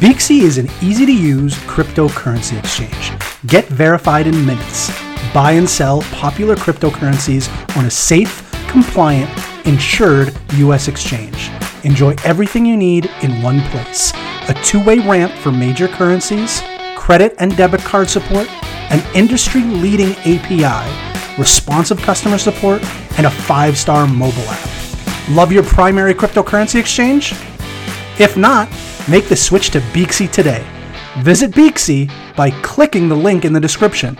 Beaxy is an easy to use cryptocurrency exchange. Get verified in minutes. Buy and sell popular cryptocurrencies on a safe, compliant, insured U.S. exchange. Enjoy everything you need in one place. A two way ramp for major currencies, credit and debit card support, an industry leading API, responsive customer support, and a five star mobile app. Love your primary cryptocurrency exchange? If not, make the switch to Beaxy today. Visit Beaxy by clicking the link in the description.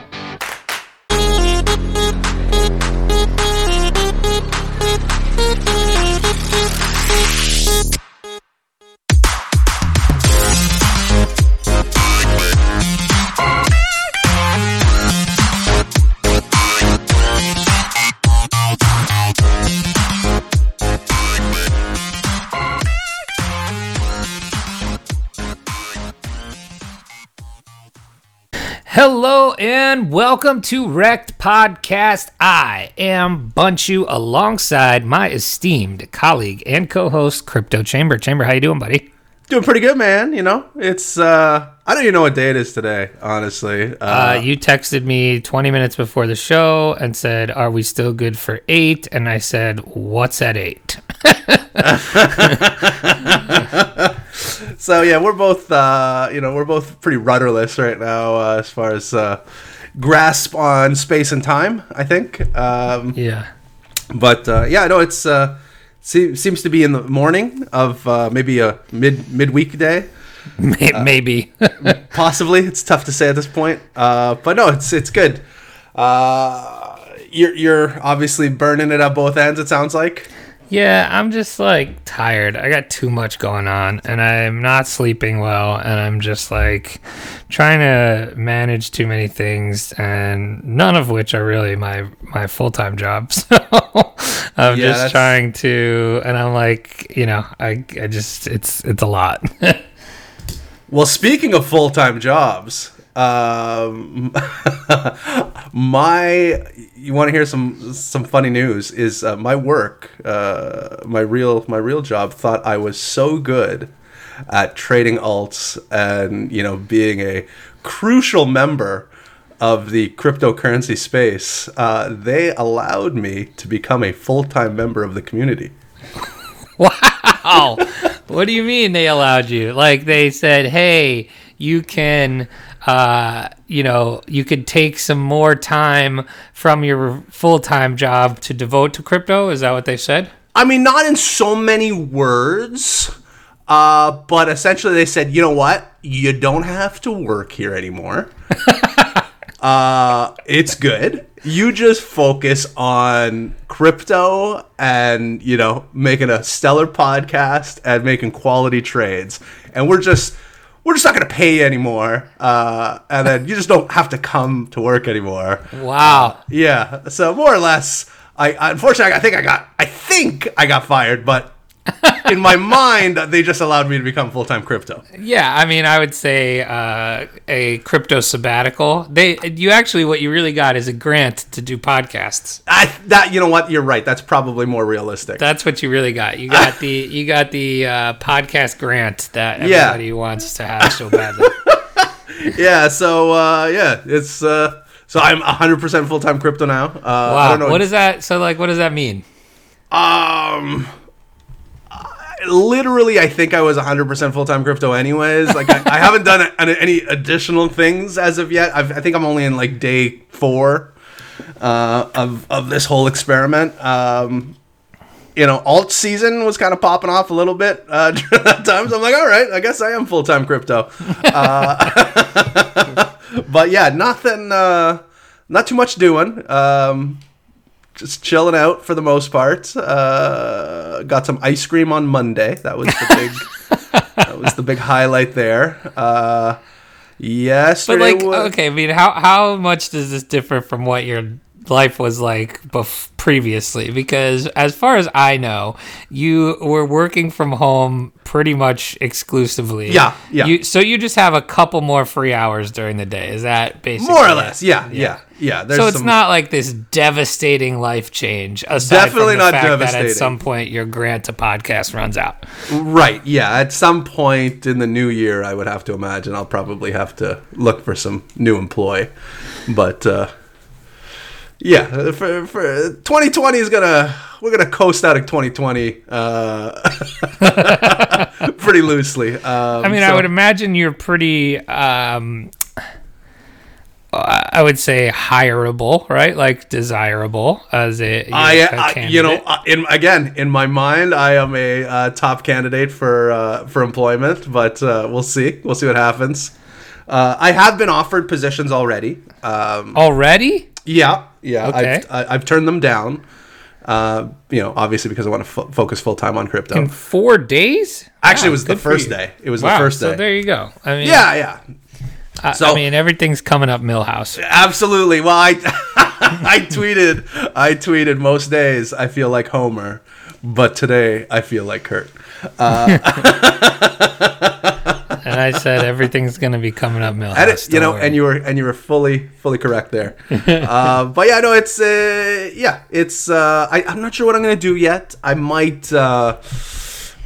And welcome to Wrecked Podcast. I am Bunchu alongside my esteemed colleague and co-host Crypto Chamber. Chamber, how you doing, buddy? Doing pretty good, man. You know, it's uh I don't even know what day it is today, honestly. Uh, Uh, you texted me 20 minutes before the show and said, "Are we still good for 8?" And I said, "What's at 8?" so yeah, we're both uh you know, we're both pretty rudderless right now uh, as far as uh grasp on space and time, I think. Um Yeah. but uh yeah, no, it's uh se- seems to be in the morning of uh maybe a mid midweek day. May- Maybe. Possibly. It's tough to say at this point. Uh but no, it's it's good. Uh you're you're obviously burning it at both ends it sounds like. Yeah, I'm just like tired. I got too much going on and I'm not sleeping well and I'm just like trying to manage too many things and none of which are really my my full-time job. So I'm Yeah, just that's- trying to and I'm like, you know, I I just it's it's a lot. Well, speaking of full time jobs, um, my you want to hear some some funny news? Is uh, my work, uh, my real my real job, thought I was so good at trading alts and you know being a crucial member of the cryptocurrency space. Uh, they allowed me to become a full time member of the community. wow. What do you mean they allowed you? Like they said, "Hey, you can uh, you know, you could take some more time from your full-time job to devote to crypto." Is that what they said? I mean, not in so many words, uh, but essentially they said, you know what? You don't have to work here anymore. uh, it's good. You just focus on crypto and, you know, making a stellar podcast and making quality trades. And we're just. We're just not going to pay you anymore, uh, and then you just don't have to come to work anymore. Wow. Yeah. So more or less, I unfortunately I think I got I think I got fired, but in my mind they just allowed me to become full time crypto. Yeah, I mean, I would say uh, a crypto sabbatical. They, you actually, what you really got is a grant to do podcasts. I that you know what you're right. That's probably more realistic. That's what you really got. You got the, you got the uh, podcast grant that Yeah. everybody wants to have so badly. yeah. So uh, yeah, it's uh, so I'm 100 percent full time crypto now. Uh, I Wow. don't know. What is that? So, like, what does that mean? Um, literally, I think I was 100% full time crypto, anyways. Like, I, I haven't done any additional things as of yet. I've, I think I'm only in like day four uh, of of this whole experiment. Um, you know, alt season was kind of popping off a little bit uh, during that time. So I'm like, all right, I guess I am full time crypto. Uh, but yeah, nothing, uh, not too much doing. Um, just chilling out for the most part. Uh, got some ice cream on Monday. That was the big. that was the big highlight there. Uh, But like, was, okay, I mean, how how much does this differ from what your life was like bef- previously? Because as far as I know, you were working from home pretty much exclusively. Yeah, yeah. You, so you just have a couple more free hours during the day. Is that basically more or it? less. Yeah, yeah, yeah. There's So it's some, not like this devastating life change. Definitely not devastating. at some point your grant to podcast runs out. right. Yeah, at some point in the new year, I would have to imagine I'll probably have to look for some new employ. But uh, yeah, for, for 2020 is gonna we're gonna coast out of 2020 uh, pretty loosely. Um, I mean, I would imagine you're pretty. Um, I would say hireable, right? Like desirable as a. you know, uh, in again in my mind, I am a uh, top candidate for uh, for employment, but uh, we'll see. We'll see what happens. Uh, I have been offered positions already. Um, already. yeah, yeah. Okay. I've, I, I've turned them down. Uh, you know, obviously because I want to fo- focus full time on crypto. In four days? Actually, Wow, it was the first day. It was Wow, the first So day. there you go. I mean, yeah, yeah. I, so- I mean, everything's coming up Milhouse. Absolutely. Well, I I tweeted I tweeted most days I feel like Homer, but today I feel like Kurt. and I said everything's going to be coming up Milhouse. And you know, worry. and you were and you were fully fully correct there. uh, but yeah, no, it's uh, yeah, it's uh, I, I'm not sure what I'm gonna do yet. I might uh,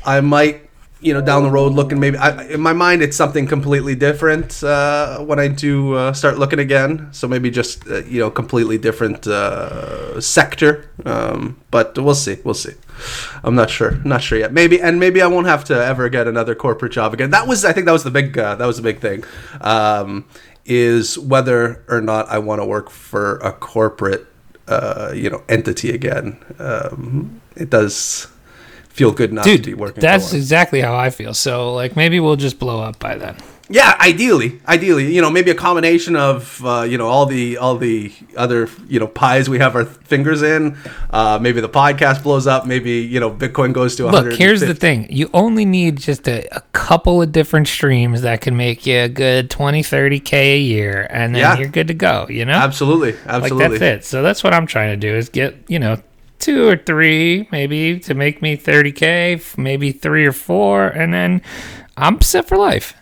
I might you know down the road looking maybe I, in my mind it's something completely different uh, when I do uh, start looking again. So maybe just uh, you know completely different uh, sector. Um, but we'll see, we'll see. I'm not sure, not sure yet. Maybe and maybe I won't have to ever get another corporate job again. That was I think that was the big uh, that was the big thing. Um, is whether or not I want to work for a corporate, uh, you know, entity again. Um, it does feel good not to be Dude, working. that's exactly how I feel. So, like, maybe we'll just blow up by then. yeah. Ideally, ideally, you know, maybe a combination of uh, you know all the all the other you know pies we have our fingers in. Uh, maybe the podcast blows up. Maybe you know Bitcoin goes to. Look, here's the thing. You only need just a, a couple of different streams that can make you a good 20, 30K a year, and then Yeah. you're good to go, you know? Absolutely, absolutely. like, that's it. So that's what I'm trying to do is get, you know, two or three maybe to make me 30K, maybe three or four, and then I'm set for life.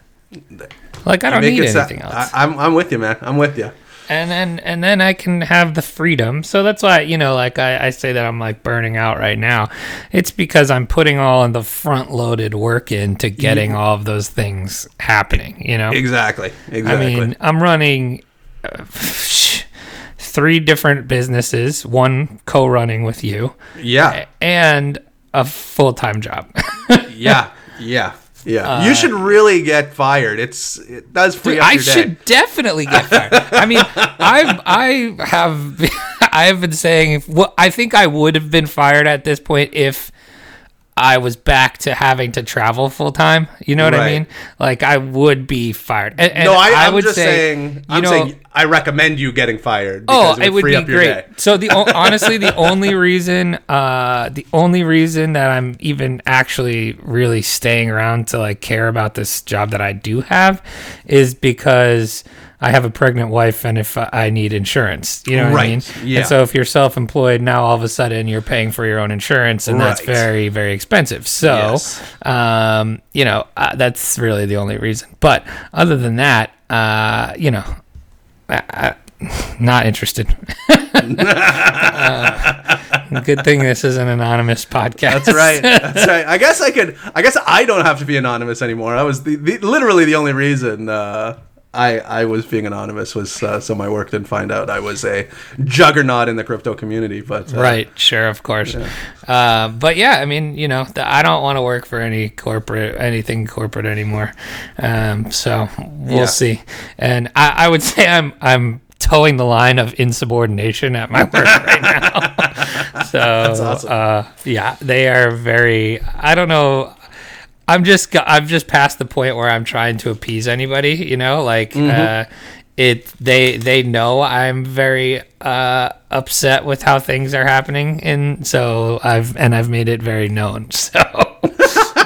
Like, I don't need it sa- anything else. I, I'm I'm with you, man. I'm with you. and then and then I can have the freedom. So that's why you know, like I, I say that I'm like burning out right now. It's because I'm putting all of the front loaded work into getting all of those things happening. You know, Exactly. Exactly. I mean, I'm running uh, three different businesses, one co-running with you, yeah. and a full time job. Yeah, yeah, yeah. you uh, should really get fired. It's it does free Dude, up I your day. should definitely get fired. I mean, I've I have I have been saying if, well, I think I would have been fired at this point if I was back to having to travel full time. You know what I mean? Like I would be fired. And, and No, I, I'm would just say, saying. you I'm know, saying I recommend you getting fired. Oh, Because it would free be up your great. day. So the honestly, the only reason, uh, the only reason that I'm even actually really staying around to like care about this job that I do have, is because I have a pregnant wife, and if I need insurance, you know what I mean. yeah. And so if you're self-employed, now all of a sudden you're paying for your own insurance, and that's very very expensive. So, Yes. um, you know, uh, that's really the only reason. But other than that, uh, you know. I, I, not interested. Uh, good thing this is an anonymous podcast. That's right. That's right. I guess I could. I guess I don't have to be anonymous anymore. I was the, the literally the only reason uh, I I was being anonymous was uh, so my work didn't find out I was a juggernaut in the crypto community. But uh, right, sure, of course. Uh, but yeah, I mean, you know, the, I don't want to work for any corporate, anything corporate anymore. Um, so we'll Yeah. see. And I, I would say I'm I'm towing the line of insubordination at my work right now. so awesome. uh, yeah, they are very. I don't know. I'm just I'm just past the point where I'm trying to appease anybody, you know, like uh it they they know I'm very uh upset with how things are happening and so I've and I've made it very known. So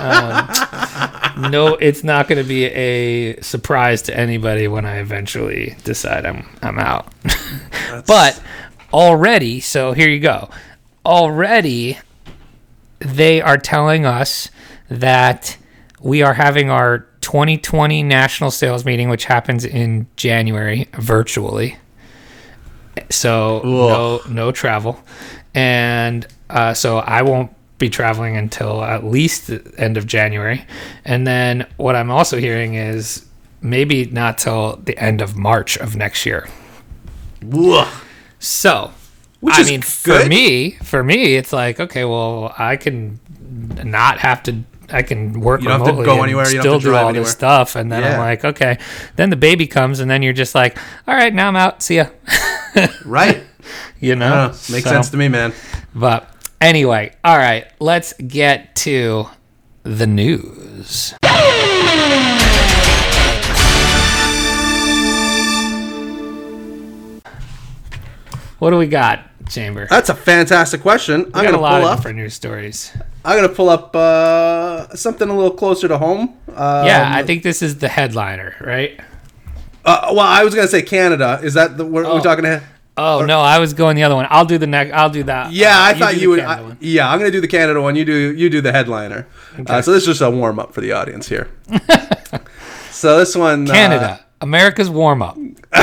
um, no, it's not going to be a surprise to anybody when I eventually decide I'm I'm out. but already, so here you go. Already they are telling us that we are having our 2020 national sales meeting, which happens in January virtually. So no no travel, and uh, so I won't be traveling until at least the end of January, and then what I'm also hearing is maybe not till the end of March of next year. Ugh. So, Which I mean, for me, for me, it's like okay, well, I can not have to. I can work You don't have to remotely go and anywhere, you don't still have to do all anywhere. this stuff, and then I'm like, okay. Then the baby comes, and then you're just like, all right, now I'm out. See ya. Right. you know, Uh, makes So- sense to me, man. But anyway, all right, let's get to the news. What do we got, Chamber? That's a fantastic question. I'm got gonna a lot pull of up. different news stories. I'm gonna pull up uh, something a little closer to home. Um, Yeah, I think this is the headliner, right? Uh, well, I was gonna say Canada. Is that the we're, Oh. we're talking? To, Oh no, I was going the other one. I'll do the next. I'll do that. yeah, Uh, I thought you would. I- yeah, I'm gonna do the Canada one. You do you do the headliner. Uh, so this is just a warm up for the audience here. so this one, uh, Canada, America's warm up.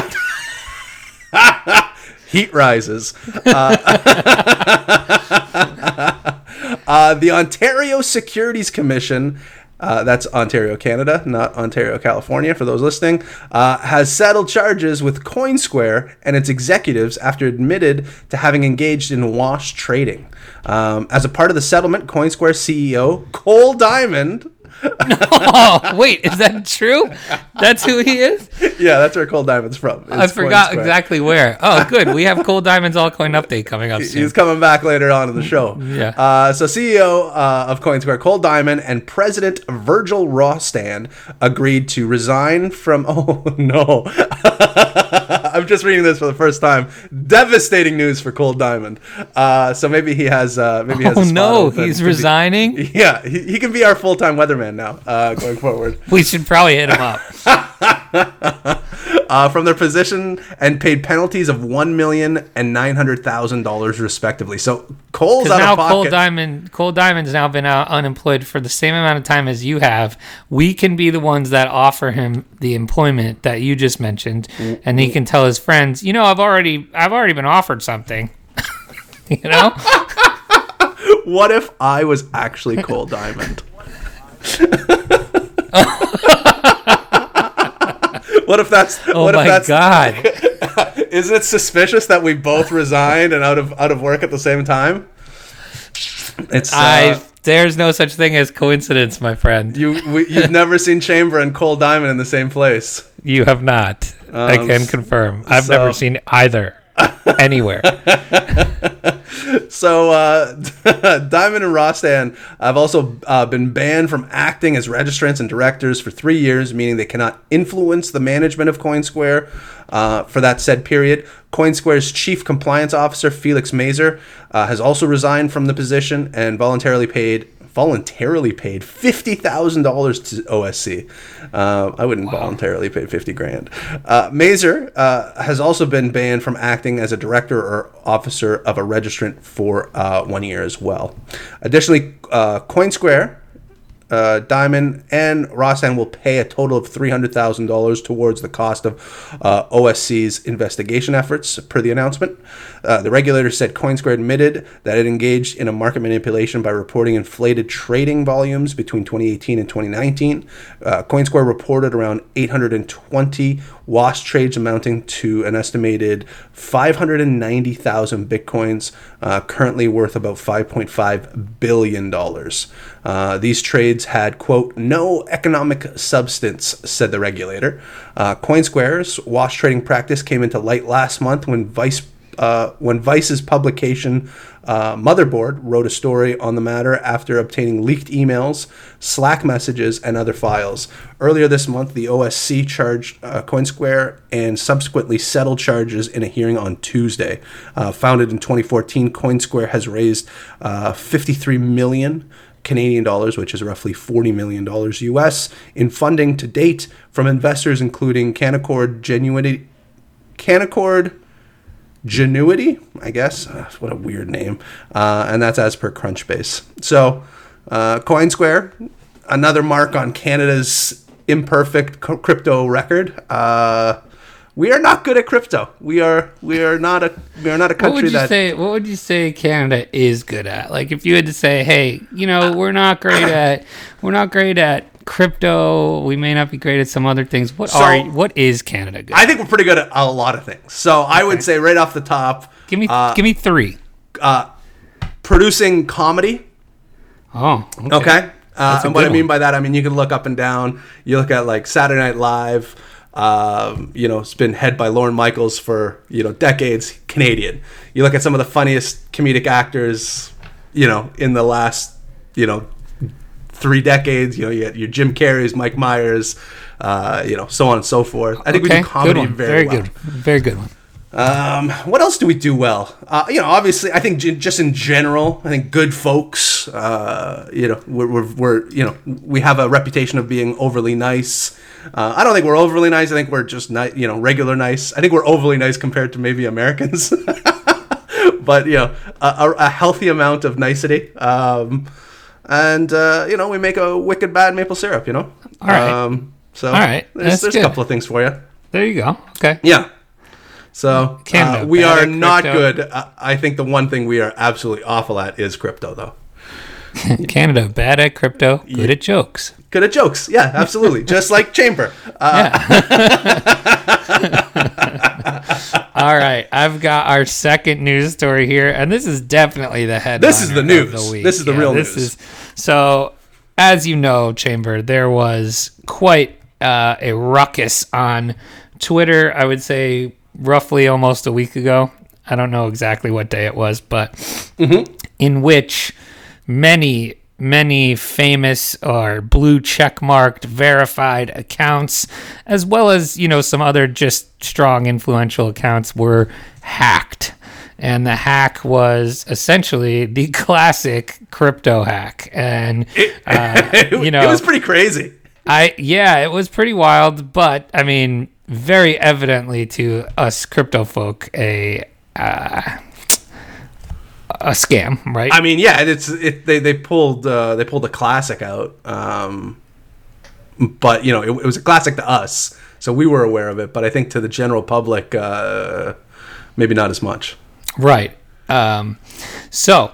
heat rises. Uh, uh, the Ontario Securities Commission, uh, that's Ontario, Canada, not Ontario, California, for those listening, uh, has settled charges with CoinSquare and its executives after admitted to having engaged in wash trading. Um, as a part of the settlement, CoinSquare CEO Cole Diamond. Oh wait, is that true? That's who he is. Yeah, that's where Cole Diamond's from. I forgot exactly where. Oh, good. We have Cole Diamond's All Coin Update coming up soon. He's coming back later on in the show. Yeah. Uh, so CEO uh, of CoinSquare, Cole Diamond, and President Virgile Rostand agreed to resign from. Oh no! I'm just reading this for the first time. Devastating news for Cole Diamond. Uh, so maybe he has. Uh, maybe he has. Oh no, he's to be- resigning. Yeah, he, he can be our full time weatherman now, uh, going forward. We should probably hit him up. uh, from their position and paid penalties of one million and nine hundred thousand dollars respectively. So Cole's out now of pocket. Cole Diamond, Cole Diamond's now been out unemployed for the same amount of time as you have. We can be the ones that offer him the employment that you just mentioned, and he can tell his friends, you know, I've already, I've already been offered something. you know, What if I was actually Cole Diamond? What if that's oh what if my that's god, isn't it suspicious that we both resigned and out of out of work at the same time? It's uh, I there's no such thing as coincidence, my friend. You, we, you've never seen Chamber and Cole Diamond in the same place. You have not. I Um, can confirm. I've so- never seen either anywhere. So uh, Diamond and Rostand have also uh, been banned from acting as registrants and directors for three years, meaning they cannot influence the management of CoinSquare uh, for that said period. CoinSquare's chief compliance officer Felix Mazer uh, has also resigned from the position and voluntarily paid voluntarily paid fifty thousand dollars to OSC. Uh, I wouldn't voluntarily pay fifty grand. Uh, Mazer uh, has also been banned from acting as a director or officer of a registrant for uh, one year as well. Additionally, uh, CoinSquare. Uh, Diamond and Rostand will pay a total of $300,000 towards the cost of uh, OSC's investigation efforts, per the announcement. Uh, the regulator said CoinSquare admitted that it engaged in a market manipulation by reporting inflated trading volumes between 2018 and 2019. Uh, CoinSquare reported around 820 wash trades amounting to an estimated 590,000 bitcoins, uh, currently worth about 5.5 billion dollars. Uh, these trades had quote no economic substance, said the regulator. Uh, CoinSquare's wash trading practice came into light last month when Vice uh, when Vice's publication uh, Motherboard wrote a story on the matter after obtaining leaked emails, Slack messages, and other files. Earlier this month, the OSC charged uh, CoinSquare and subsequently settled charges in a hearing on Tuesday. Uh, founded in 2014, CoinSquare has raised uh, 53 million. Canadian dollars, which is roughly $40 million US, in funding to date from investors including Canaccord Genuity, Canaccord Genuity, I guess. Uh, what a weird name. Uh, and that's as per Crunchbase. So, uh, CoinSquare, another mark on Canada's imperfect c- crypto record. Uh, we are not good at crypto. We are we are not a we are not a country What would you that say? What would you say Canada is good at? Like, if you had to say, "Hey, you know, we're not great at we're not great at crypto. We may not be great at some other things. What So- are what is Canada good? I think we're pretty good at a lot of things. So I would say right off the top, Give me uh, give me three. producing comedy. Oh, okay. Okay. Uh, and what I good mean by that, I mean you can look up and down. You look at like Saturday Night Live. Um, you know, it's been head by Lorne Michaels for you know decades. Canadian. You look at some of the funniest comedic actors. You know, in the last you know three decades. You know, you your Jim Carrey's, Mike Myers. Uh, you know, so on and so forth. I think we Okay, do comedy very, Very, well. good. Very good one. Um, what else do we do well? Uh, you know, obviously, I think j- just in general, I think good folks. Uh, you know, we're, we're, we're you know we have a reputation of being overly nice. Uh, I don't think we're overly nice. I think we're just ni- you know regular nice. I think we're overly nice compared to maybe Americans. but you know, a, a, a healthy amount of nicety. Um, and uh, you know, we make a wicked bad maple syrup. You know. All right. Um, so All right. there's, That's there's good. a couple of things for you. There you go. Okay. Yeah. So uh, we are not crypto. good. Uh, I think the one thing we are absolutely awful at is crypto, though. Canada, bad at crypto, good at jokes. Good at jokes. Yeah, absolutely. Just like Chamber. Uh, All right, I've got our second news story here, and this is definitely the headline. This is the news. The This is the real this news. Is, so, as you know, Chamber, there was quite uh, a ruckus on Twitter. I would say roughly almost a week ago. I don't know exactly what day it was, but Mm-hmm. in which many many famous or blue check marked verified accounts as well as you know some other just strong influential accounts were hacked and the hack was essentially the classic crypto hack and uh, you know it was pretty crazy. I yeah, it was pretty wild, but I mean, very evidently to us crypto folk a uh, a scam, right? I mean, yeah, it's it, they they pulled uh, they pulled a classic out, um, but you know it, it, was a classic to us, so we were aware of it. But I think to the general public, uh, maybe not as much. Right. Um, so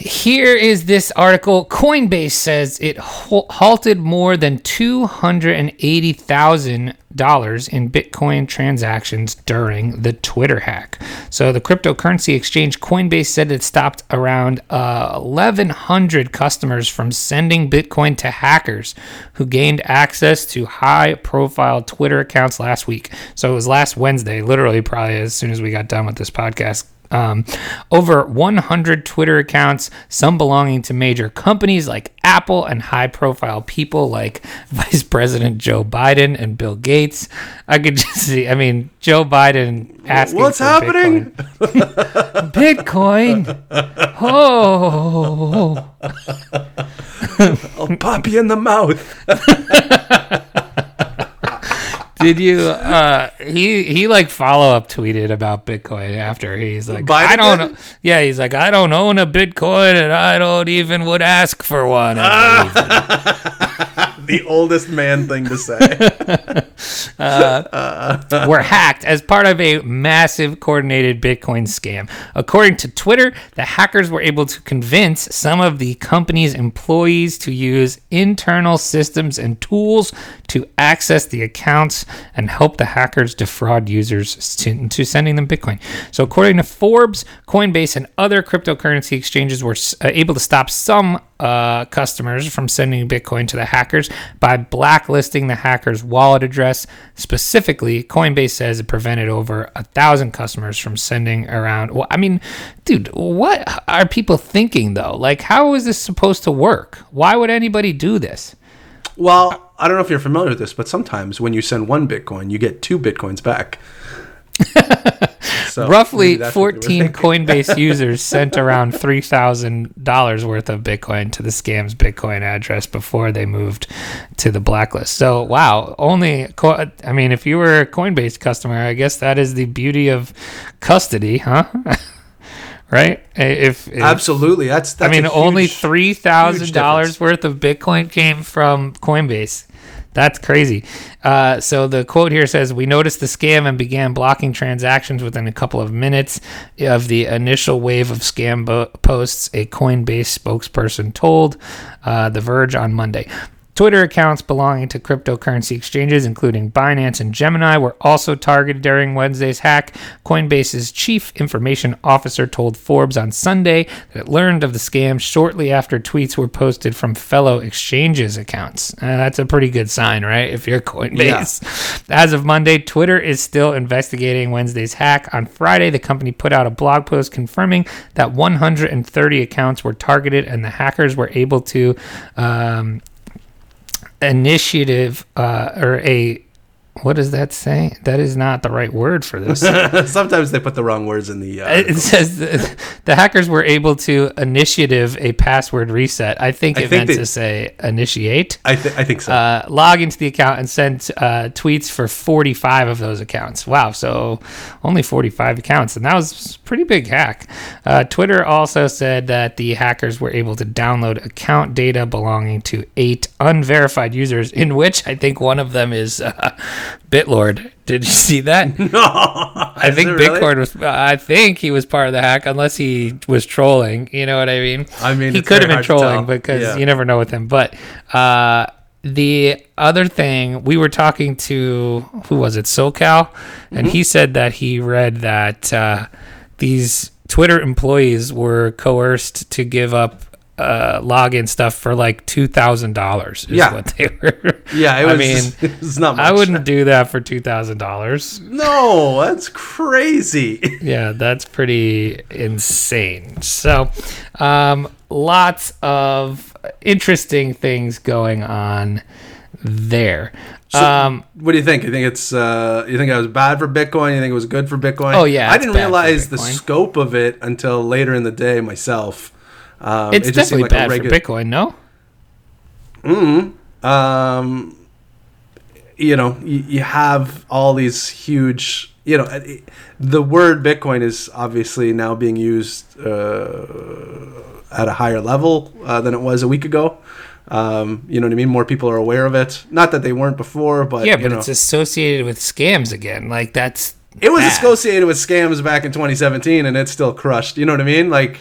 here is this article. Coinbase says it halted more than 280,000 dollars in Bitcoin transactions during the Twitter hack. So the cryptocurrency exchange Coinbase said it stopped around uh, eleven hundred customers from sending Bitcoin to hackers who gained access to high-profile Twitter accounts last week. So it was last Wednesday, literally probably as soon as we got done with this podcast. Um, over 100 Twitter accounts, some belonging to major companies like Apple and high profile people like Vice President Joe Biden and Bill Gates. I could just see, I mean, Joe Biden asking What's happening? Bitcoin. Bitcoin. Oh. I'll pop you in the mouth. Did you uh he he like follow up tweeted about Bitcoin after he's like Biden I don't did? yeah he's like I don't own a Bitcoin and I don't even would ask for one the oldest man thing to say. were hacked as part of a massive coordinated Bitcoin scam. According to Twitter, the hackers were able to convince some of the company's employees to use internal systems and tools to access the accounts and help the hackers defraud users to, to sending them Bitcoin. So, according to Forbes, Coinbase and other cryptocurrency exchanges were uh, able to stop some uh, customers from sending Bitcoin to the hackers by blacklisting the hacker's wallet address. Specifically, Coinbase says it prevented over a thousand customers from sending around. Well, I mean, dude, what are people thinking though? Like, how is this supposed to work? Why would anybody do this? Well, I don't know if you're familiar with this, but sometimes when you send one Bitcoin, you get two Bitcoins back. So Roughly maybe that's what they were 14. Coinbase users sent around $3,000 worth of Bitcoin to the scam's Bitcoin address before they moved to the blacklist. So, wow, only, Co- I mean, if you were a Coinbase customer, I guess that is the beauty of custody, huh? right? If, if Absolutely, that's. that's I mean, a only three thousand dollars worth of Bitcoin came from Coinbase. That's crazy. Uh, so the quote here says, "We noticed the scam and began blocking transactions within a couple of minutes of the initial wave of scam bo- posts." A Coinbase spokesperson told uh, The Verge on Monday. Twitter accounts belonging to cryptocurrency exchanges, including Binance and Gemini, were also targeted during Wednesday's hack. Coinbase's chief information officer told Forbes on Sunday that it learned of the scam shortly after tweets were posted from fellow exchanges accounts. Uh, that's a pretty good sign, right? If you're Coinbase. As of Monday, Twitter is still investigating Wednesday's hack. On Friday, the company put out a blog post confirming that 130 accounts were targeted and the hackers were able to um, initiative uh, or a what does that say? That is not the right word for this. Sometimes they put the wrong words in the. Uh, it says the, the hackers were able to initiative a password reset. I think I it think meant they- to say initiate. I, th- I think so. Uh, log into the account and send uh, tweets for 45 of those accounts. Wow, so only 45 accounts, and that was a pretty big hack. Uh, Twitter also said that the hackers were able to download account data belonging to eight unverified users, in which I think one of them is uh, Bitlord. Did you see that? no, I think Bitlord was. I think he was part of the hack, unless he was trolling. You know what I mean? I mean, he could have been hard to tell. trolling because Yeah. you never know with him. But uh, the other thing, we were talking to who was it, SoCal, and Mm-hmm. he said that he read that uh, these Twitter employees were coerced to give up. Uh, login stuff for like two thousand dollars is Yeah. what they were. Yeah, it I mean, it's not. Much. I wouldn't do that for two thousand dollars. No, that's crazy. Yeah, that's pretty insane. So, um, lots of interesting things going on there. um, What do you think? You think it's? Uh, you think it was bad for Bitcoin? You think it was good for Bitcoin? Oh, yeah, I didn't realize the scope of it until later in the day myself. Um, it's it definitely like bad for Bitcoin, no? um, you know, you, you have all these huge, you know, it- the word Bitcoin is obviously now being used uh, at a higher level uh, than it was a week ago. Um, you know what I mean? More people are aware of it. Not that they weren't before, but Yeah, you but know, it's associated with scams again. Like that's it was bad. associated with scams back in 2017, and it's still crushed. You know what I mean? Like,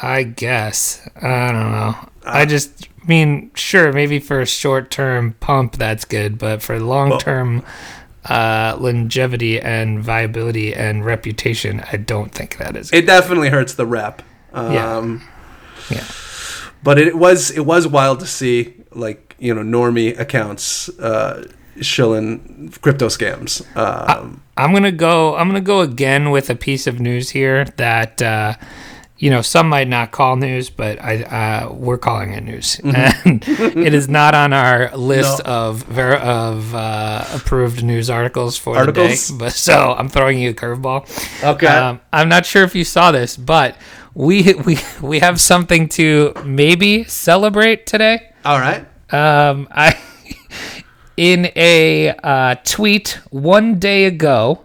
I guess. I don't know. I just mean, sure, maybe for a short term pump, that's good, but for long term uh, longevity and viability and reputation, I don't think that is. it definitely hurts the rep. Um, Yeah. yeah. but it was it was wild to see like you know normie accounts uh, shilling crypto scams. Um, I'm gonna go. I'm gonna go again with a piece of news here that uh, you know some might not call news, but I uh, we're calling it news, and it is not on our list No. of ver- of uh, approved news articles for Articles? the day. But so I'm throwing you a curveball. Okay. Um, I'm not sure if you saw this, but we we we have something to maybe celebrate today. all right. Um, I in a uh, tweet one day ago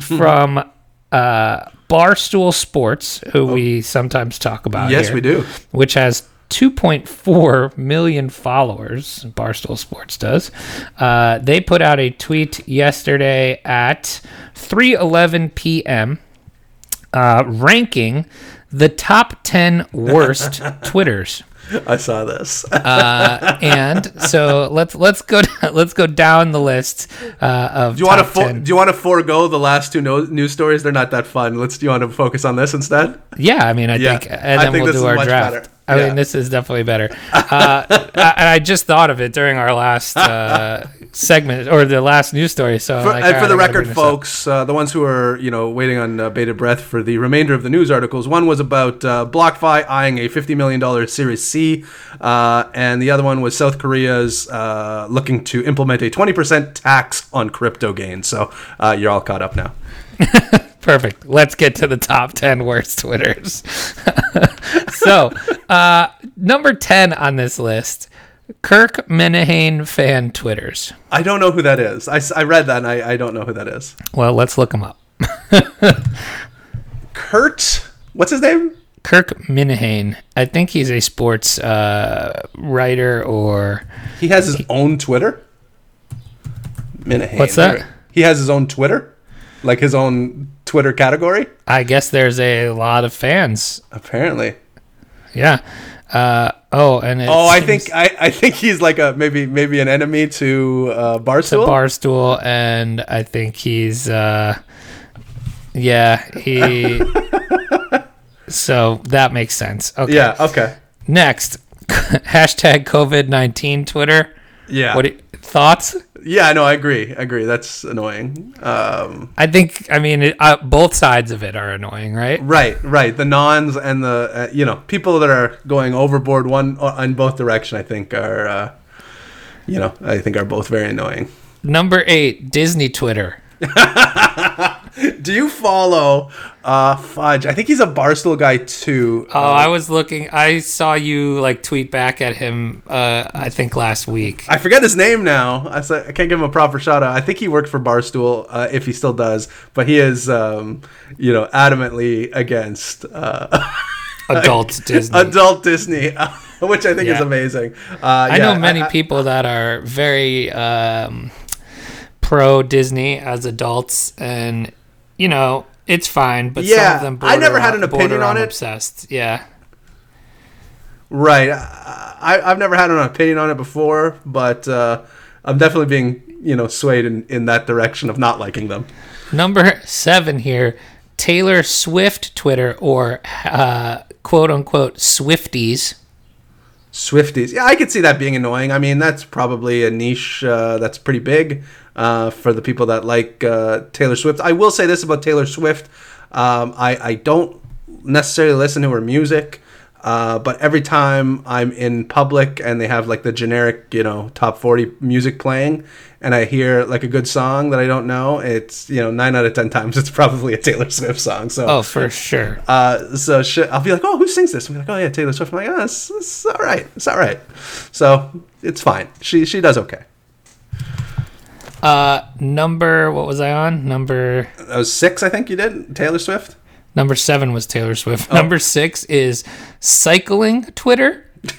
from uh, Barstool Sports, who we sometimes talk about. Yes, here, we do. Which has 2.4 million followers. Barstool Sports does. Uh, they put out a tweet yesterday at 3:11 p.m. Uh, ranking the top 10 worst Twitters. I saw this. Uh, and so let's let's go let's go down the list uh, of do you want to fo- do you want to forego the last two no- news stories? They're not that fun. Let's. Do you want to focus on this instead? Yeah, I mean, I Yeah, think, and I then think we'll this do is our much draft. better. I Yeah. mean, this is definitely better. Uh, I- and I just thought of it during our last uh, segment or the last news story. So, For, like, and for right, the record, bring this up. folks, uh, the ones who are you know waiting on uh, bated breath for the remainder of the news articles, one was about uh, BlockFi eyeing a fifty million dollar Series C, uh, and the other one was South Korea's uh, looking to implement a twenty percent tax on crypto gains. So uh, you're all caught up now. Perfect. Let's get to the top 10 worst Twitters. so, uh, number 10 on this list Kirk Minihane fan Twitters. I don't know who that is. I, I read that and I, I don't know who that is. Well, let's look him up. Kurt, what's his name? Kirk Minihane. I think he's a sports uh, writer or He has his own Twitter. Minihane. What's that? He has his own Twitter, like his own Twitter category. I guess there's a lot of fans. Apparently. Yeah. Uh, oh, and it Oh, I think I, I think he's like a maybe maybe an enemy to uh, to Barstool. Barstool, and I think he's, uh, yeah, he. so that makes sense. Okay. yeah. Okay. Next, hashtag COVID nineteen Twitter. Yeah. What do you- thoughts? yeah. No, I agree. I agree. That's annoying. Um, I think I mean it, uh, both sides of it are annoying, right? right. Right. The nons and the uh, you know people that are going overboard one uh, in both direction. I think are uh, you know I think are both very annoying. Number eight, Disney Twitter. Do you follow uh Fudge? I think he's a Barstool guy too. Oh, I was looking. I saw you like tweet back at him. Uh, I think last week. I forget his name now. I, said, I can't give him a proper shout out. I think he worked for Barstool, uh, if he still does. But he is, um, you know, adamantly against uh, Adult Disney. adult Disney, which I think is amazing. Uh, I yeah, know many I- people that are very um, pro Disney as adults, and you know it's fine. But some Yeah, of them, I never had border- an opinion border on it. Obsessed, yeah. Right. I, I've never had an opinion on it before, but uh, I'm definitely being, you know, swayed in, in that direction of not liking them. Number seven here, Taylor Swift Twitter or uh, quote unquote Swifties. Swifties. Yeah, I could see that being annoying. I mean, that's probably a niche uh, that's pretty big uh, for the people that like uh, Taylor Swift. I will say this about Taylor Swift. Um, I, I don't necessarily listen to her music, uh, but every time I'm in public and they have like the generic, you know, top 40 music playing, and I hear like a good song that I don't know, it's, you know, nine out of 10 times it's probably a Taylor Swift song. So, Oh, for sure. uh, so sh- I'll be like, oh, who sings this? I'm like, oh yeah, Taylor Swift. I'm like, oh, it's, it's all right. It's all right. So it's fine. She she does okay. Uh, number what was I on? Number That was six, I think you did. Taylor Swift. Number seven was Taylor Swift. Oh. Number six is cycling Twitter.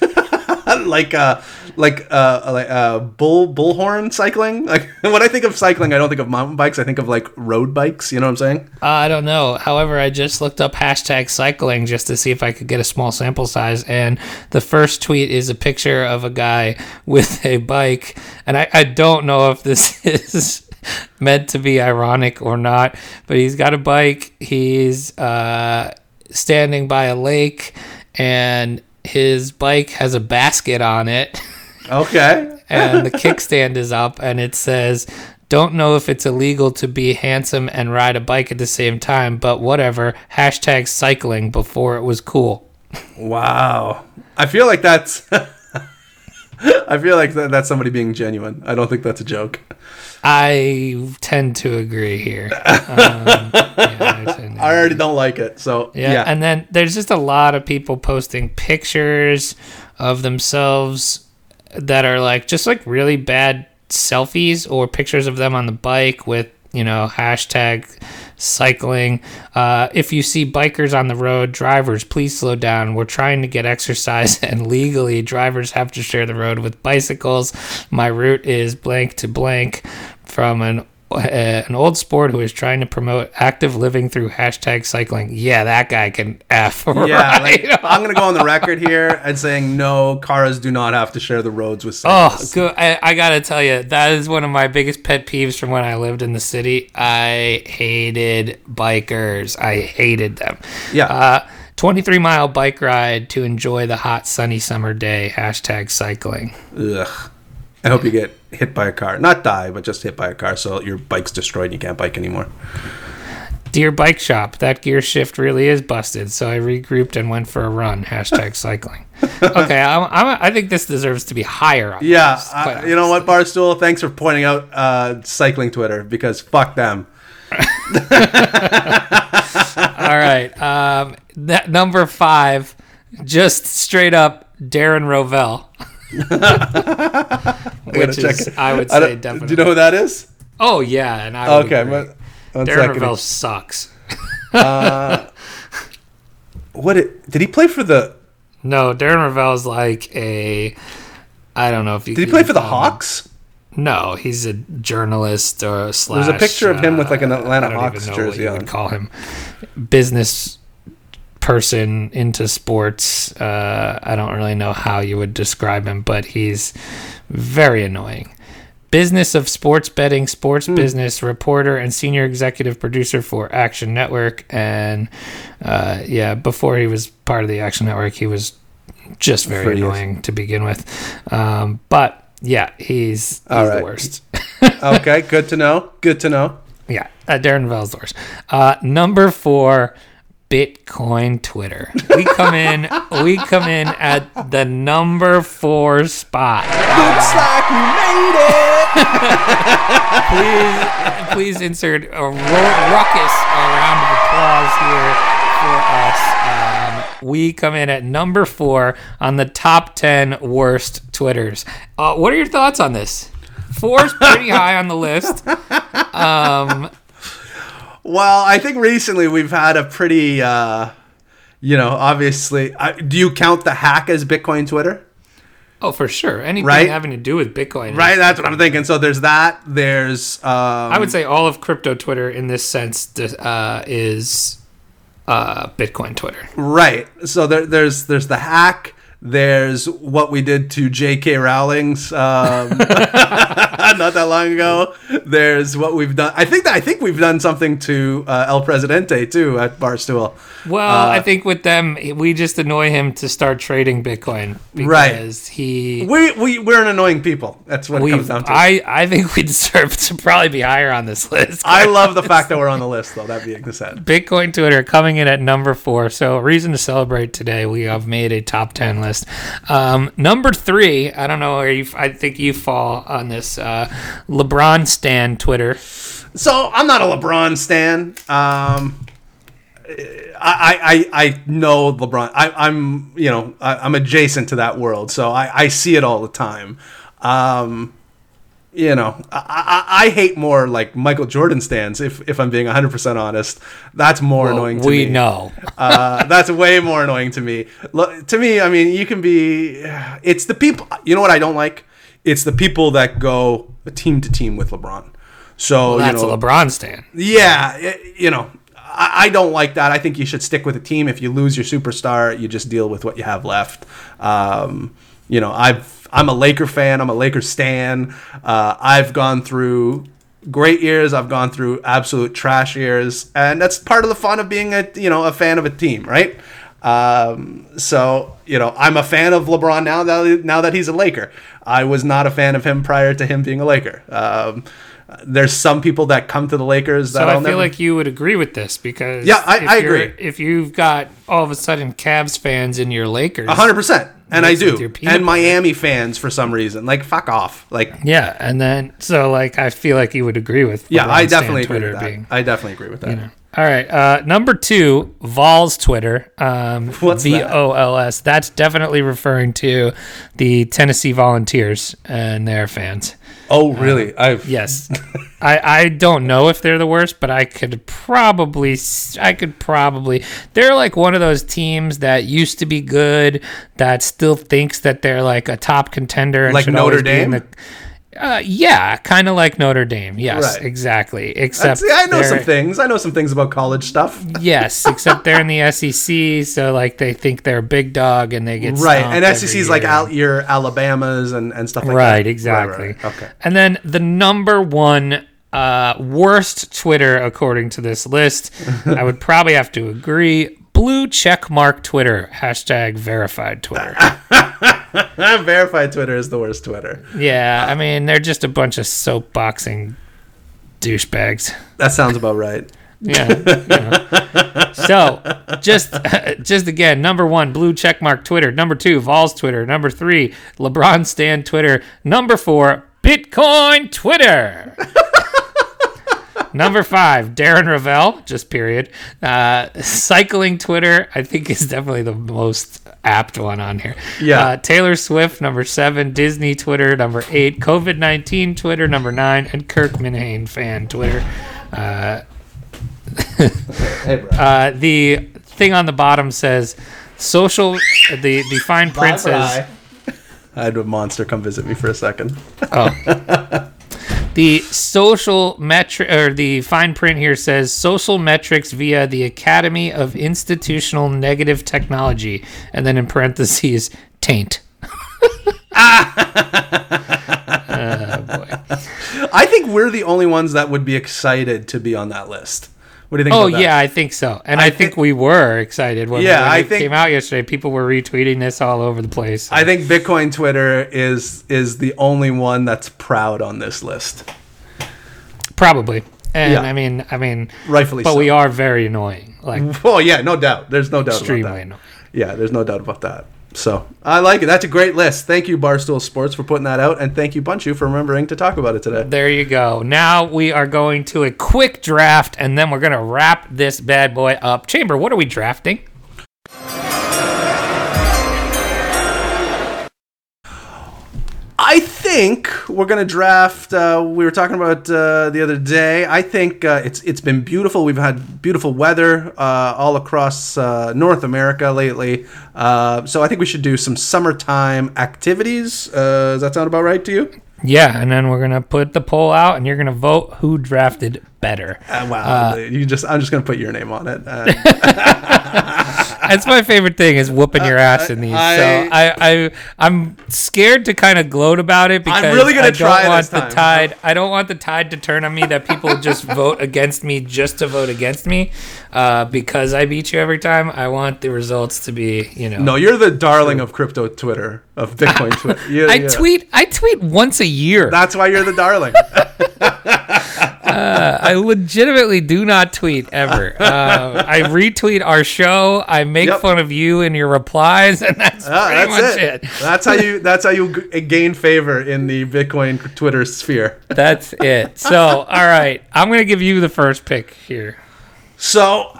like uh like uh like uh bull bullhorn cycling. Like when I think of cycling, I don't think of mountain bikes. I think of like road bikes. You know what I'm saying? Uh, I don't know. However, I just looked up hashtag cycling just to see if I could get a small sample size. And the first tweet is a picture of a guy with a bike. And I, I don't know if this is meant to be ironic or not, but he's got a bike. He's uh, standing by a lake, and his bike has a basket on it. Okay. and the kickstand is up and it says don't know if it's illegal to be handsome and ride a bike at the same time but whatever hashtag cycling before it was cool Wow. I feel like that's. I feel like that, that's somebody being genuine. I don't think that's a joke. i tend to agree here um, yeah, I to I already don't like it. So Yeah, yeah. and then there's just a lot of people posting pictures of themselves that are like just like really bad selfies or pictures of them on the bike with you know hashtag cycling. Uh, if you see bikers on the road, drivers, please slow down. We're trying to get exercise, and legally, drivers have to share the road with bicycles. My route is blank to blank from an an old sport who is trying to promote active living through hashtag cycling. Yeah, that guy can f. Yeah, right like, I'm gonna go on the record here and saying no, cars do not have to share the roads with Oh, good. I, I gotta tell you, that is one of my biggest pet peeves from when I lived in the city. I hated bikers. I hated them. Yeah. Uh, 23 mile bike ride to enjoy the hot sunny summer day. Hashtag cycling. Ugh. I hope you get hit by a car, not die, but just hit by a car, so your bike's destroyed and you can't bike anymore. Dear bike shop, that gear shift really is busted. So I regrouped and went for a run. Hashtag cycling. Okay, I'm, I'm, I think this deserves to be higher. Yeah, this, I, you know what, Barstool? Thanks for pointing out uh, cycling Twitter because fuck them. All right. Um, that number five, just straight up Darren Rovell. I Which is. I would say don't- definitely. Do you know who that is? Oh yeah, and I Okay, agree. but one Darren second. Sucks. What it, did he play for the? No, Darren Rovell is like a. I don't know if you Did he play for the call him- Hawks? No, he's a journalist or slash. There's a picture of him with, like, an uh, Atlanta I Hawks what jersey you would call him business person into sports. Uh, I don't really know how you would describe him, but he's very annoying. Business of sports betting, sports Hmm. business reporter, and senior executive producer for Action Network. And uh, yeah, before he was part of the Action Network, he was just very years. annoying to begin with. Um, but yeah, he's, he's All the worst. okay, good to know. Good to know. Yeah, uh, Darren Rovell's the worst. Uh, number four, Bitcoin Twitter. We come in. we come in at the number four spot. Looks like we made it. Please, please insert a ro- ruckus a round of applause here for us. Um, we come in at number four on the top ten worst Twitters. Uh, what are your thoughts on this? Four's pretty high on the list. Um, Well, I think recently we've had a pretty, uh, you know, obviously. I, do you count the hack as Bitcoin Twitter? Oh, for sure. Anything Right? having to do with Bitcoin. Right, that's what I'm thinking. So there's that. There's um, I would say all of crypto Twitter in this sense uh, is uh, Bitcoin Twitter. right. So there, there's there's the hack. There's what we did to J.K. Rowling's um, not that long ago. There's what we've done. I think that I think we've done something to uh, El Presidente too at Barstool. Well, Uh, I think with them, we just annoy him to start trading Bitcoin because Right. he. We we we're an annoying people. That's what it comes down to. I, I think we deserve to probably be higher on this list. I love the fact that we're on the list, though. That being said, Bitcoin Twitter coming in at number four. So, reason to celebrate today. We have made a top 10 list. Um, number three, I don't know you, I think you fall on this. Uh, LeBron Stan Twitter. so I'm not a LeBron stan. Um, I, I I know LeBron. I, I'm you know I, I'm adjacent to that world, so I, I see it all the time. Um, you know, I, I, I hate more like Michael Jordan stands. If if I'm being 100 percent honest, that's more annoying. To we me. We know. uh, that's way more annoying to me. Look, to me, I mean, you can be. It's the people. You know what I don't like? It's the people that go team to team with LeBron. So That's you know, a LeBron Stan. yeah, it- you know, I, I don't like that. I think you should stick with a team. If you lose your superstar, you just deal with what you have left. Um, you know, I've I'm a Laker fan. I'm a Laker stan. Uh, I've gone through great years. I've gone through absolute trash years, and that's part of the fun of being a you know a fan of a team, right? Um, so you know, I'm a fan of LeBron now that now that he's a Laker. I was not a fan of him prior to him being a Laker. Um, there's some people that come to the Lakers that So I'll I feel never. like you would agree with this because Yeah, I- if I agree. If you've got all of a sudden Cavs fans in your Lakers, hundred percent, and I Mixed with your do, and Miami fans for some reason, like fuck off, like yeah, and then so like I feel like you would agree with yeah, I definitely agree with that. being I definitely agree with that. you know. All right, uh, number two, Vols Twitter. Um, What's? V O L S. That's definitely referring to the Tennessee Volunteers and their fans. Oh, really? I've Yes, I I don't know if they're the worst, but I could probably I could probably they're like one of those teams that used to be good that still thinks that they're like a top contender and Like should Notre always be in Dame? the. Uh, yeah, kind of like Notre Dame. Yes, Right. exactly. Except See, I know some things. I know some things about college stuff. Yes, except they're in the SEC, so like they think they're a big dog and they get Right, and every SEC's like out your Alabamas and, and stuff like that. Right, exactly. right. Okay. And then the number one uh, worst Twitter according to this list, I would probably have to agree. Blue check mark Twitter hashtag verified Twitter. Verified Twitter is the worst Twitter. Yeah, I mean they're just a bunch of soapboxing douchebags. That sounds about right. Yeah. know. So, just just again, number one, blue checkmark Twitter. Number two, Vols Twitter. Number three, LeBron Stan Twitter. Number four, Bitcoin Twitter. Number five, Darren Rovell, just period. Uh, cycling Twitter, I think is definitely the most apt one on here. Yeah. Uh, Taylor Swift, number seven. Disney Twitter, number eight. COVID 19 Twitter, number nine. And Kirk Minihane fan Twitter. Uh, Hey, bro. uh, the thing on the bottom says social. The the fine print says I had a monster come visit me for a second. Oh. the social metric or the fine print here says social metrics via the Academy of Institutional Negative Technology, and then in parentheses, taint. Ah, I think we're the only ones that would be excited to be on that list. What do you think? Oh yeah, I think so, and I, I think thi- we were excited when, Yeah, when I it think- came out yesterday. People were retweeting this all over the place. I think Bitcoin Twitter is is the only one that's proud on this list. Probably, and Yeah. I mean, I mean, Rightfully but so. we are very annoying, like Oh yeah, no doubt. There's no doubt extremely about that. annoying. Yeah, there's no doubt about that. So I like it. That's a great list. Thank you, Barstool Sports, for putting that out, and thank you, Bunchu, for remembering to talk about it today. There you go. Now we are going to a quick draft, and then we're going to wrap this bad boy up. Chamber, what are we drafting? I think we're gonna draft. Uh, we were talking about uh, the other day. I think uh, it's it's been beautiful. We've had beautiful weather uh, all across uh, North America lately. Uh, so I think we should do some summertime activities. Does that sound about right to you? Yeah, and then we're gonna put the poll out, and you're gonna vote who drafted better. Uh, wow, you just I'm just gonna put your name on it. Uh, That's my favorite thing is whooping your ass in these. I- so I, I I'm scared to kind of gloat about it because I'm really gonna I don't try want this the tide. I don't want the tide to turn on me that people just vote against me just to vote against me, uh, because I beat you every time. I want the results to be, you know. no, you're the darling of crypto Twitter of Bitcoin Twitter. You- I yeah. tweet. I tweet once a year. That's why you're the darling. I legitimately do not tweet ever. Uh, I retweet our show. I make Yep. fun of you in your replies, and that's Ah, that's it. it. That's how you. That's how you g- gain favor in the Bitcoin Twitter sphere. That's it. So, all right, I'm gonna give you the first pick here. So,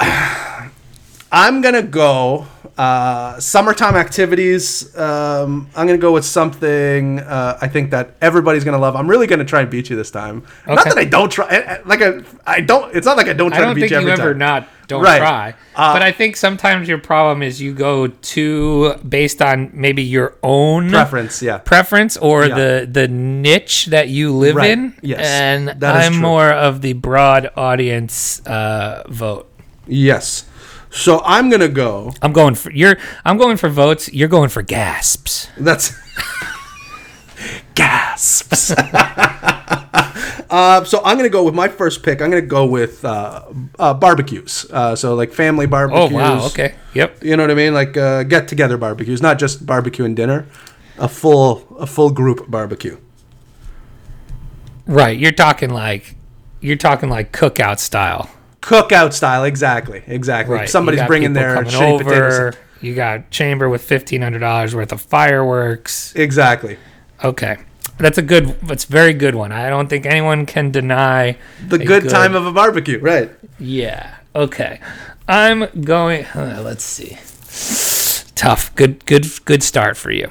I'm gonna go uh, summertime activities. Um, I'm gonna go with something uh, I think that everybody's gonna love. I'm really gonna try and beat you this time. Not that I don't try. I- I- Like I, I don't. It's not like I don't I try don't to beat think you you every ever time. not don't Right. try, Uh, but I think sometimes your problem is you go too based on maybe your own Preference, yeah. preference or Yeah. the the niche that you live Right. in. Yes, and I'm true. more of the broad audience uh, vote. Yes. So I'm gonna go. I'm going for you're. I'm going for votes. You're going for gasps. That's gasps. uh, so I'm gonna go with my first pick. I'm gonna go with uh, uh, barbecues. Uh, so like family barbecues. Oh wow. Okay. Yep. You know what I mean? Like uh, get together barbecues, not just barbecue and dinner. A full a full group barbecue. Right. You're talking like you're talking like cookout style. Cookout style, exactly, exactly. Right. Somebody's bringing their coming shitty potatoes. You got chamber with fifteen hundred dollars worth of fireworks. Exactly. Okay. That's a good. That's a very good one. I don't think anyone can deny The a good, time of a barbecue, right? Yeah. Okay. I'm going. uh, let's see. Tough. Good. Good. Good start for you.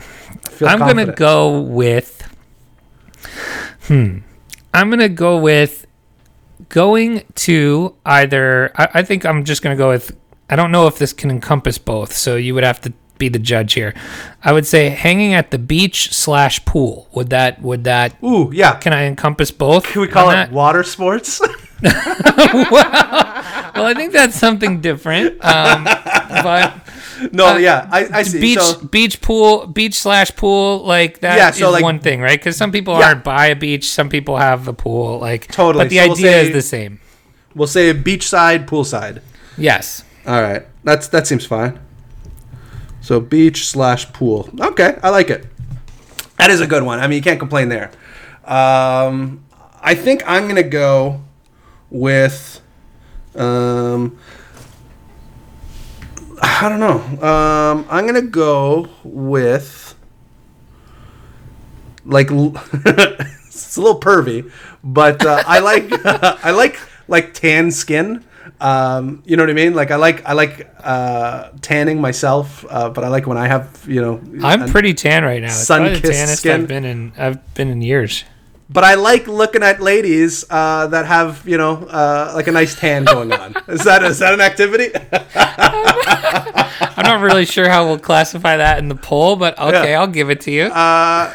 Feel I'm gonna go with. Hmm. I'm gonna go with going to either. I, I think I'm just gonna go with. I don't know if this can encompass both, so you would have to be the judge here. I would say hanging at the beach slash pool. Would that? Would that? Ooh, yeah. Can I encompass both? Can we call it that? water sports? Well, I think that's something different. Um, but no, yeah, I, I see. Uh, beach so, beach pool beach slash pool like that Yeah, is like- one thing right because some people Yeah. aren't by a beach some people have the pool like Totally. but the So we'll idea say- is the same we'll say beachside, poolside. yes All right, that's that seems fine. So beach slash pool. Okay, I like it. That is a good one. I mean, you can't complain there. Um, I think I'm gonna go with. Um, I don't know. Um, I'm gonna go with like it's a little pervy, but uh, I like I like like tan skin. Um, you know what I mean? Like I like I like uh, tanning myself, uh, but I like when I have you know. i'm pretty tan right now the sun-kissed skin. i've been in i've been in years But I like looking at ladies uh, that have you know uh, like a nice tan going on. is that is that an activity? I'm not really sure how we'll classify that in the poll, but okay, Yeah. I'll give it to you. Uh,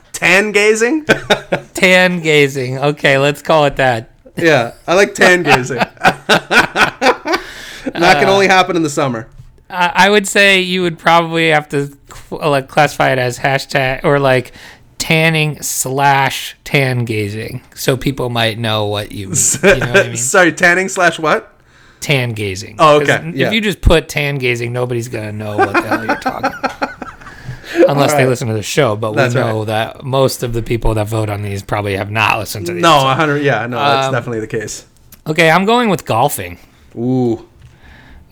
tan gazing? Tan gazing. Okay, let's call it that. yeah, I like tan gazing. that can only uh, happen in the summer. I I would say you would probably have to cl- uh, like classify it as hashtag or like tanning slash tan gazing, so people might know what you mean. You know what I mean? Sorry, tanning slash what? Tan gazing. Oh, okay, If you just put tan gazing, nobody's gonna know what the hell you're talking about. Unless they listen to the show, but That's we know that most of the people that vote on these probably have not listened to these. No, 100. Yeah, no, that's Um, definitely the case. Okay, I'm going with golfing. Ooh.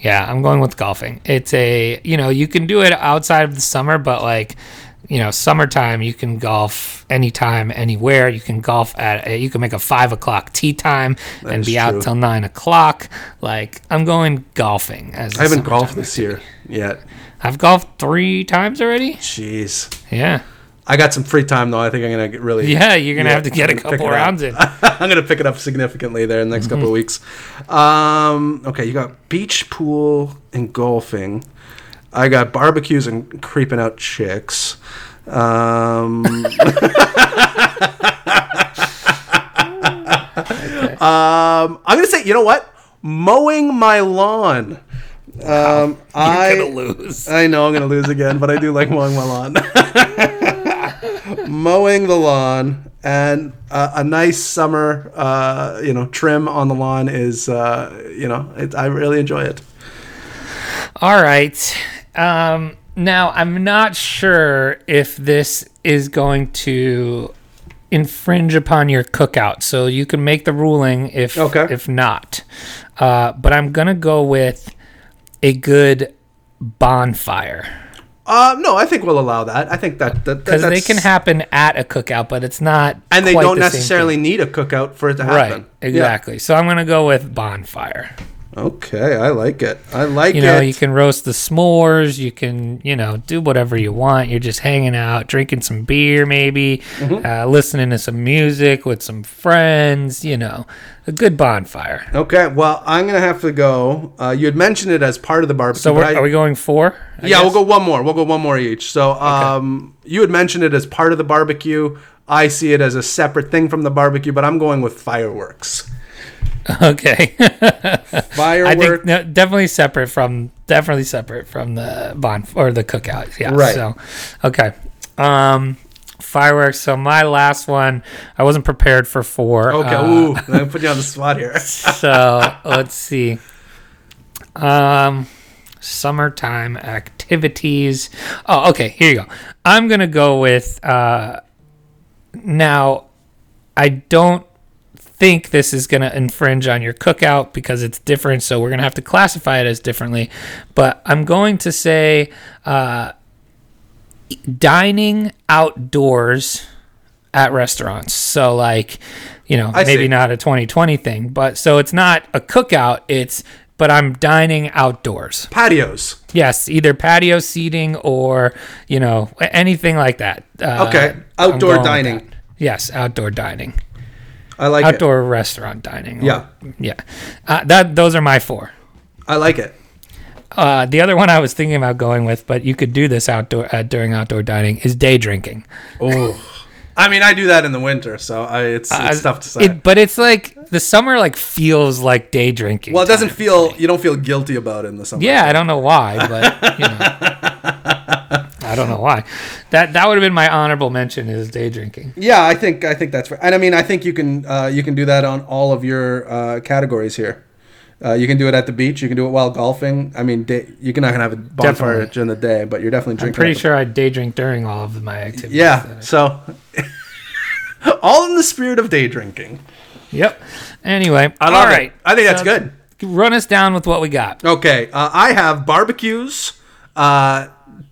Yeah, I'm going with golfing. It's a, you know, you can do it outside of the summer, but like, you know, summertime, you can golf anytime, anywhere. You can golf at, you can make a five o'clock tee time and be true. out till nine o'clock. Like, I'm going golfing as I haven't golfed this activity. year yet. I've golfed three times already. Jeez. Yeah. I got some free time though. I think I'm gonna get really. Yeah, you're going to Yeah, have to get a I'm gonna couple rounds in. I'm gonna pick it up significantly there in the next couple of weeks. Um, okay, you got beach, pool, and golfing. I got barbecues and creeping out chicks. Um, um, I'm gonna say, you know what? Mowing my lawn. Um, I You're going to lose. I know I'm gonna lose again, but I do like mowing my lawn. mowing the lawn and uh, a nice summer, uh, you know, trim on the lawn is, uh, you know, it, I really enjoy it. All right. Um, now, I'm not sure if this is going to infringe upon your cookout, so you can make the ruling if Okay. if not. Uh, but I'm gonna go with a good bonfire Uh, no, I think we'll allow that. I think that that because they can happen at a cookout, but it's not. and they don't the necessarily need a cookout for it to happen. Right, happen. exactly. So I'm gonna go with bonfire. Okay, I like it. I like it. You know, you can roast the s'mores. You can, you know, do whatever you want. You're just hanging out, drinking some beer, maybe, Mm-hmm. uh, listening to some music with some friends. You know, a good bonfire. okay, well, I'm gonna have to go. Uh, you had mentioned it as part of the barbecue. So, I- are we going four? I yeah, guess? we'll go one more. We'll go one more each. So, um, you had mentioned it as part of the barbecue. I see it as a separate thing from the barbecue, but I'm going with fireworks. Okay, I Fireworks. think no, definitely separate from definitely separate from the bon or the cookout. Yeah. Right. So, okay. Um, fireworks. So my last one, I wasn't prepared for four. okay. Uh, Ooh, me put you on the spot here. so let's see. Um, summertime activities. Oh, okay. Here you go. I'm gonna go with. Uh, now, I don't think this is gonna infringe on your cookout because it's different. So we're gonna have to classify it as differently. But I'm going to say. Uh, dining outdoors at restaurants. So like, you know, I maybe see. not a 2020 thing, but so it's not a cookout, it's but I'm dining outdoors. Patios. Yes, either patio seating or, you know, anything like that. Uh, Okay, outdoor dining. Yes, outdoor dining. I like Outdoor restaurant dining. or- Yeah. Yeah. Uh, that those are my four. I like it. Uh, the other one I was thinking about going with, but you could do this outdoor uh, during outdoor dining, is day drinking. Oh. I mean, I do that in the winter, so I, it's, it's Uh, tough to say. It, but it's like the summer like feels like day drinking. well, it doesn't feel you don't feel guilty about it in the summer. Yeah, I don't know why, but you know, I don't know why. That that would have been my honorable mention is day drinking. Yeah, I think I think that's fair. And I mean, I think you can uh, you can do that on all of your uh, categories here. Uh, you can do it at the beach. You can do it while golfing. I mean, day, you can not gonna have a bonfire Definitely. during the day, but you're definitely drinking. I'm pretty sure I day drink during all of my activities. Yeah. So, all in the spirit of day drinking. Yep. Anyway, I love all it. I think that's So good. Run us down with what we got. Okay, uh, I have barbecues, uh,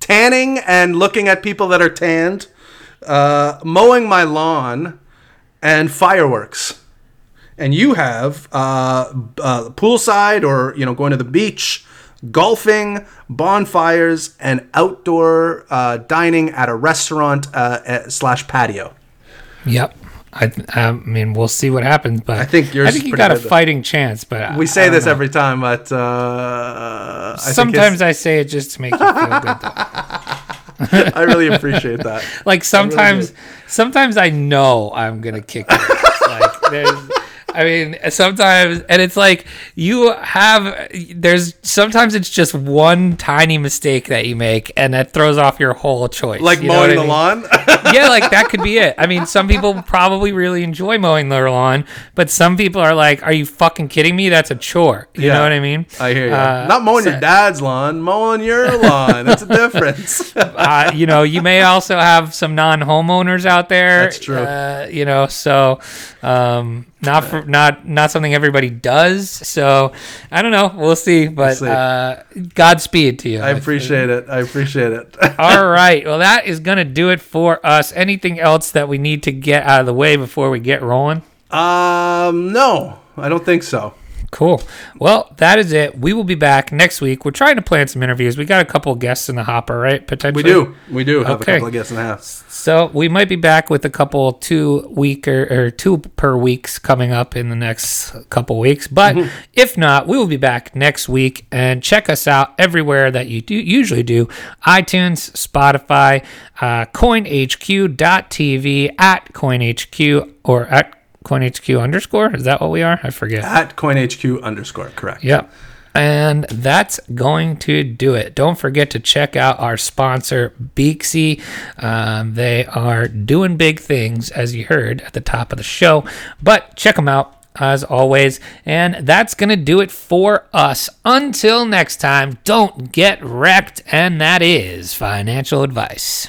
tanning and looking at people that are tanned, uh, mowing my lawn, and fireworks. And you have uh, uh, poolside or you know going to the beach, golfing, bonfires, and outdoor uh, dining at a restaurant uh, slash patio. Yep. I, I mean, we'll see what happens, but I think yours I think you got a fighting chance. But We say I this know. every time, but uh, I think Sometimes I say it just to make you feel good. I really appreciate that. Like sometimes, do. sometimes I know I'm gonna kick like there's, I mean, sometimes, and it's like you have. There's sometimes it's just one tiny mistake that you make, and that throws off your whole choice. Like You mowing the mean? lawn. yeah, like that could be it. I mean, some people probably really enjoy mowing their lawn, but some people are like, "Are you fucking kidding me? That's a chore." You Yeah. know what I mean? I hear you. Uh, Not mowing so- your dad's lawn, mowing your lawn. That's a difference. uh, you know, you may also have some non-homeowners out there. That's true. Uh, you know, so um, not for not not something everybody does. So I don't know. We'll see. But see. Uh, Godspeed to you. I appreciate it. I appreciate it. All right. Well, that is gonna do it for us. Anything else that we need to get out of the way before we get rolling? um, no, I don't think so. Cool. Well, that is it. We will be back next week. We're trying to plan some interviews. We got a couple guests in the hopper, right? Potentially. We do. We do have Okay. a couple of guests in the house. So we might be back with a couple two week or, or two per weeks coming up in the next couple weeks. But if not, we will be back next week and check us out everywhere that you do usually do: iTunes, Spotify, uh, CoinHQ.tv at CoinHQ or at CoinHQ underscore. Is that what we are? I forget. At CoinHQ underscore, correct. Yep. And that's going to do it. Don't forget to check out our sponsor, Beaxy. Um, they are doing big things, as you heard at the top of the show. But check them out, as always. And that's going to do it for us. Until next time, don't get wrecked. And that is financial advice.